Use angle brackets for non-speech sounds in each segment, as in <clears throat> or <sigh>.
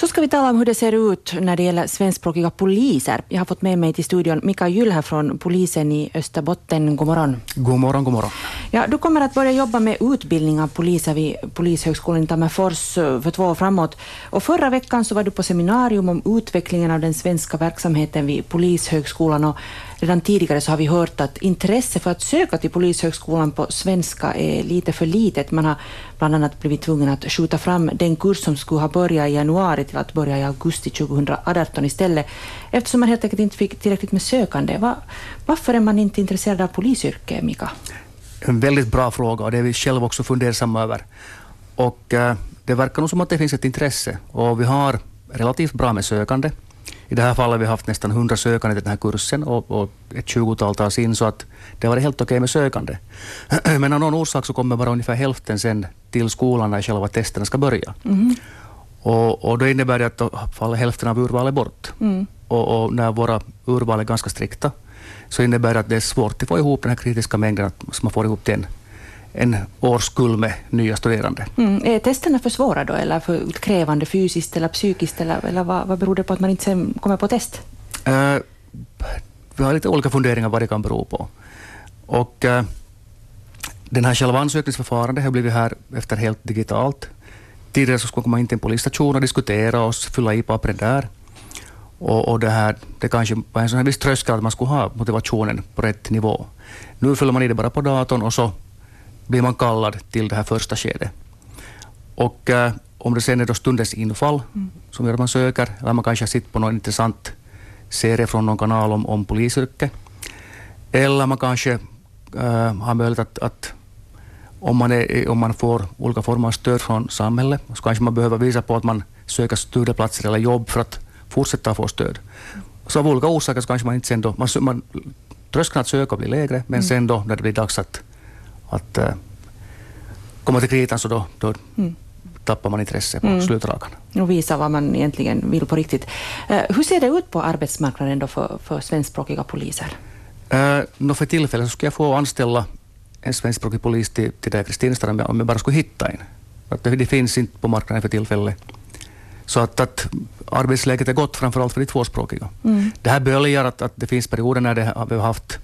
Så ska vi tala om hur det ser ut när det gäller svenskspråkiga poliser. Jag har fått med mig till studion Mika Gyll här från polisen i Österbotten. God morgon. God morgon, god morgon. Ja, du kommer att börja jobba med utbildning av poliser vid Polishögskolan i Tammerfors eh, för två år framåt. Och förra veckan så var du på seminarium om utvecklingen av den svenska verksamheten vid Polishögskolan. Och redan tidigare så har vi hört att intresse för att söka till Polishögskolan på svenska är lite för litet. Man har bland annat blivit tvungen att skjuta fram den kurs som skulle ha börjat i januari till att börja i augusti 2018 istället, eftersom man helt enkelt inte fick tillräckligt med sökande. Va, varför är man inte intresserad av polisyrket, Mika? En väldigt bra fråga och det är vi själva också fundersamma över. Och, eh, det verkar nog som att det finns ett intresse och vi har relativt bra med sökande. I det här fallet har vi haft nästan 100 sökande till den här kursen och, och ett 20-tal tas in, så att det varit helt okej med sökande. <clears throat> Men av någon orsak så kommer bara ungefär hälften sen till skolan när själva testerna ska börja. Mm. Och, och då innebär det att då faller hälften av urvalet bort. Mm. Och, och, när våra urval är ganska strikta så innebär det att det är svårt att få ihop den här kritiska mängden, att man får ihop den en årskull med nya studerande. Mm. Är testerna för svåra då, eller för krävande fysiskt eller psykiskt, eller, eller vad, vad beror det på att man inte sen kommer på test? Uh, vi har lite olika funderingar vad det kan bero på. Och, uh, den här själva ansökningsförfarandet har blivit här efter helt digitalt. Tidigare så skulle man komma in till en polisstation och diskutera och fylla i pappret där. Och, och det, här, det kanske var en sån här viss tröskel att man skulle ha motivationen på rätt nivå. Nu fyller man i det bara på datorn och så blir man kallad till det här första skedet. Och äh, om det sen är då stundens infall mm. som gör att man söker, eller man kanske har sett på någon intressant serie från någon kanal om, om polisyrke, eller man kanske äh, har möjlighet att, att om, man är, om man får olika former av stöd från samhället, så kanske man behöver visa på att man söker studieplatser eller jobb för att fortsätta få stöd. Så av olika orsaker så kanske man inte sen då, man, man, tröskeln att söka blir lägre, men mm. sen då när det blir dags att att äh, komma till kritan så då, då mm. tappar man intresse på mm. slutrakan. Och visa vad man egentligen vill på riktigt. Uh, hur ser det ut på arbetsmarknaden då för, för svenskspråkiga poliser? Uh, no för tillfället så ska jag få anställa en svenskspråkig polis till, till där Kristinestad om, om jag bara skulle hitta en. Att det, det, finns inte på marknaden för tillfället. Så att, att arbetsläget är gott, framförallt för de tvåspråkiga. Mm. Det här böljar att, att det finns perioder när det har, vi har haft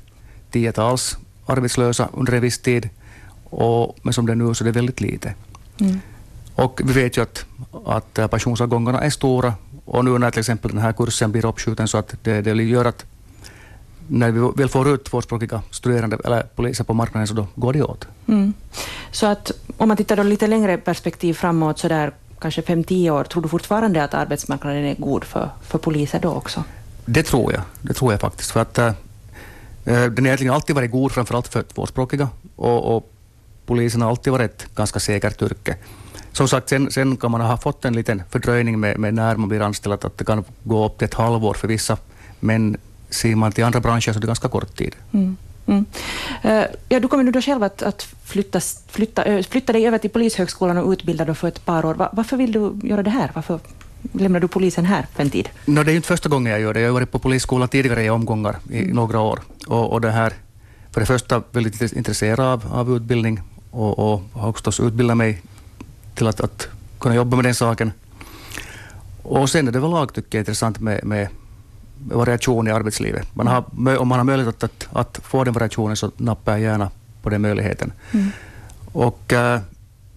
tiotals arbetslösa under en viss tid, och, men som det är nu så är det väldigt lite. Mm. Och vi vet ju att, att pensionsavgångarna är stora och nu när till exempel den här kursen blir uppskjuten så att det, det gör att när vi väl får ut tvåspråkiga studerande eller poliser på marknaden så då går det åt. Mm. Så att om man tittar då lite längre perspektiv framåt, så där kanske 5-10 år, tror du fortfarande att arbetsmarknaden är god för, för poliser då också? Det tror jag. Det tror jag faktiskt. För att, Eh, Eh, den har egentligen alltid varit god, framförallt för tvåspråkiga, och, och polisen har alltid varit ett ganska säkert yrke. Som sagt, sen, sen kan man ha fått en liten fördröjning med, med när man blir anställd, att det kan gå upp till ett halvår för vissa, men ser man till andra branscher så är det ganska kort tid. Mm. Mm. Eh, ja, du kommer nu då själv att, att flytta, flytta, flytta dig över till Polishögskolan och utbilda dig för ett par år. Varför vill du göra det här? Varför lämnar du polisen här för en tid? No, det är inte första gången jag gör det. Jag har varit på polisskolan tidigare i omgångar i mm. några år. Och, och det här, för det första väldigt intresserad av, av utbildning och, och har också utbildat mig till att, att kunna jobba med den saken. Och sen är det överlag tycker jag intressant med, med variation i arbetslivet. Man har, om man har möjlighet att, att, att, få den variationen så nappar jag gärna på den möjligheten. Mm. Och äh,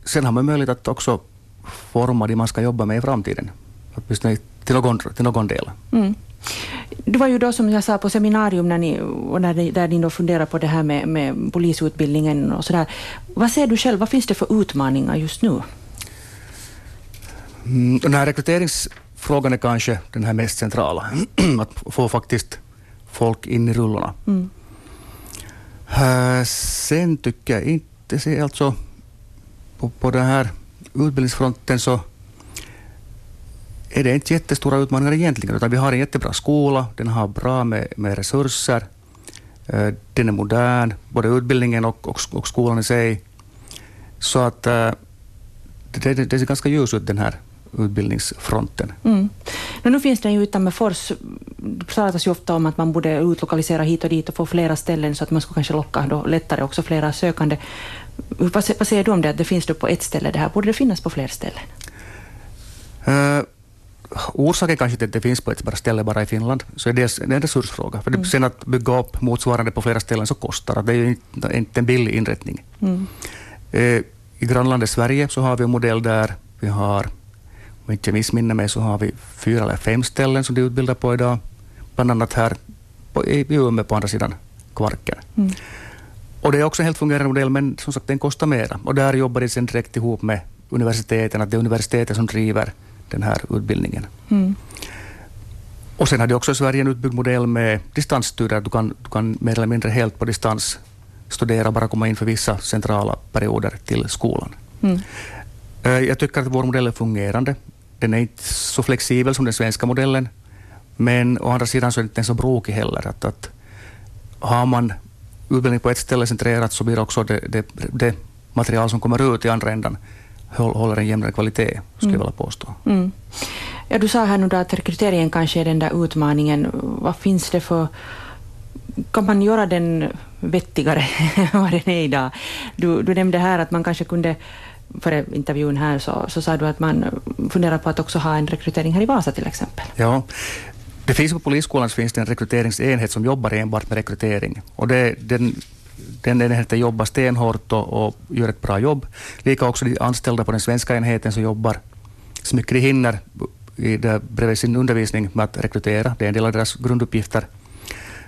sen har man möjlighet att också forma det man ska jobba med i framtiden åtminstone till någon, till någon del. Mm. Du var ju då, som jag sa, på seminarium när ni, och när där ni då funderar på det här med, med polisutbildningen och sådär. Vad ser du själv, vad finns det för utmaningar just nu? Mm, den här rekryteringsfrågan är kanske den här mest centrala. <clears throat> att få faktiskt folk in i rullorna. Mm. Uh, sen tycker jag inte, alltså på, på den här utbildningsfronten så är det inte jättestora utmaningar egentligen, utan vi har en jättebra skola, den har bra med, med resurser, eh, den är modern, både utbildningen och, och, och skolan i sig. Så att eh, det, det, det ser ganska ljus ut den här utbildningsfronten. Mm. Men nu finns den ju utan med Fors. Det pratas ju ofta om att man borde utlokalisera hit och dit och få flera ställen så att man skulle kanske locka då lättare också flera sökande. Vad, vad säger du om det, att det finns då på ett ställe det här? Borde det finnas på fler ställen? Uh, orsaken kanske inte finns på ett bara ställe bara i Finland, så är det en resursfråga. För mm. sen att bygga upp motsvarande på flera ställen så kostar det. är ju inte, en billig inrättning. Mm. Eh, I grannlandet Sverige så har vi en modell där vi har, om jag inte missminner mig, så har vi fyra eller fem ställen som de utbildar på idag. Bland annat här på, i Umeå på andra sidan Kvarken. Mm. Och det är också en helt fungerande modell, men som sagt den kostar mera. Och där jobbar de sen direkt ihop med universiteten, att det är universitetet som driver den här utbildningen. Mm. Och sen har de också Sverige en utbyggd modell med distansstudier. Du kan, du kan mer eller mindre helt på distans studera bara komma in för vissa centrala perioder till skolan. Mm. Eh, jag tycker att vår modell är fungerande. Den är inte så flexibel som den svenska modellen, men å andra sidan så är den inte så brokig heller. Att, att har man utbildning på ett ställe centrerat så blir också det, det, det material som kommer ut i andra ändan håller en jämnare kvalitet, skulle mm. jag vilja påstå. Mm. Ja, du sa här nu att rekryteringen kanske är den där utmaningen. Vad finns det för... Kan man göra den vettigare <laughs> än vad den är idag? Du, du nämnde här att man kanske kunde före intervjun här så, så sa du att man funderar på att också ha en rekrytering här i Vasa till exempel. Ja, det finns på Polisskolan finns det en rekryteringsenhet som jobbar enbart med rekrytering. Och det, den, den enheten jobbar stenhårt och, och gör ett bra jobb. Lika också de anställda på den svenska enheten som jobbar så mycket de hinner i det, bredvid sin undervisning med att rekrytera. Det är en del av deras grunduppgifter.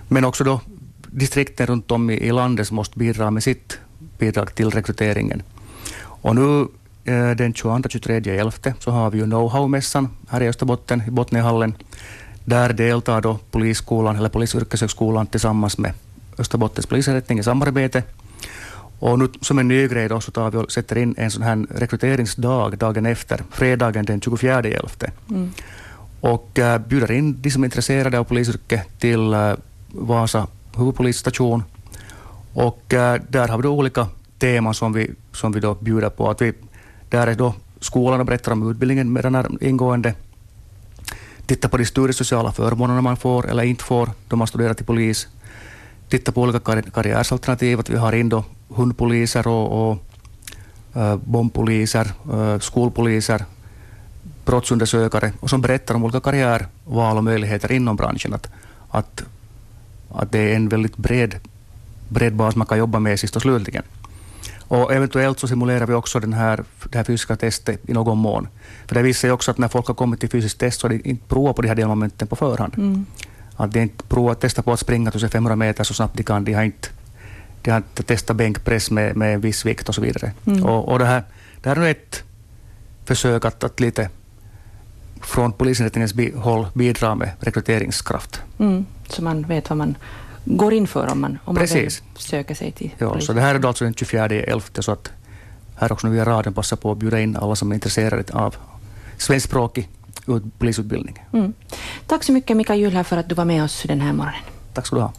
Men också då distrikten runt om i, i landet som måste bidra med sitt bidrag till rekryteringen. Och nu eh, den 22-23 så har vi ju know-how-mässan här i Österbotten, i Botniahallen. Där deltar då Polisskolan, eller Polisyrkeshögskolan tillsammans med Österbottens polisinrättning i samarbete. Och nu som en ny grej då så tar vi och sätter in en sån här rekryteringsdag dagen efter, fredagen den 24 11. Mm. Och äh, bjuder in de som är intresserade av polisyrket till äh, Vasa huvudpolisstation. Och äh, där har vi då olika teman som vi, som vi då bjuder på. Att vi, där är då skolan och berättar om utbildningen med den här ingående. Titta på de studiesociala förmånerna man får eller inte får då man studerar till polis titta på olika kar karriärsalternativ. Att vi har in då hundpoliser och, och äh, bombpoliser, äh, skolpoliser, brottsundersökare och som berättar om olika karriärval och möjligheter inom branschen. Att, att, att det är en väldigt bred, bred bas man kan jobba med sist och slutligen. Och eventuellt så simulerar vi också den här, det här fysiska testet i någon mån. För det visar ju också att när folk har kommit till fysiskt test så har de inte provat på de här delmomenten på förhand. Mm. Att de inte provat, testat på att springa 1500 meter så snabbt de kan. De har inte, de har inte testat bänkpress med, med en viss vikt och så vidare. Mm. Och, och det, här, det här är ett försök att, att lite från polisinrättningens håll bidra med rekryteringskraft. Mm. Så man vet vad man går in för om man, om man söker sig till ja, polisen. Så det här är alltså den 24 11 så att här också nu via raden passar på att bjuda in alla som är intresserade av svenskspråkig polisutbildning. Mm. Tack så mycket Mika Juhl för att du var med oss den här morgonen. Tack ska du ha.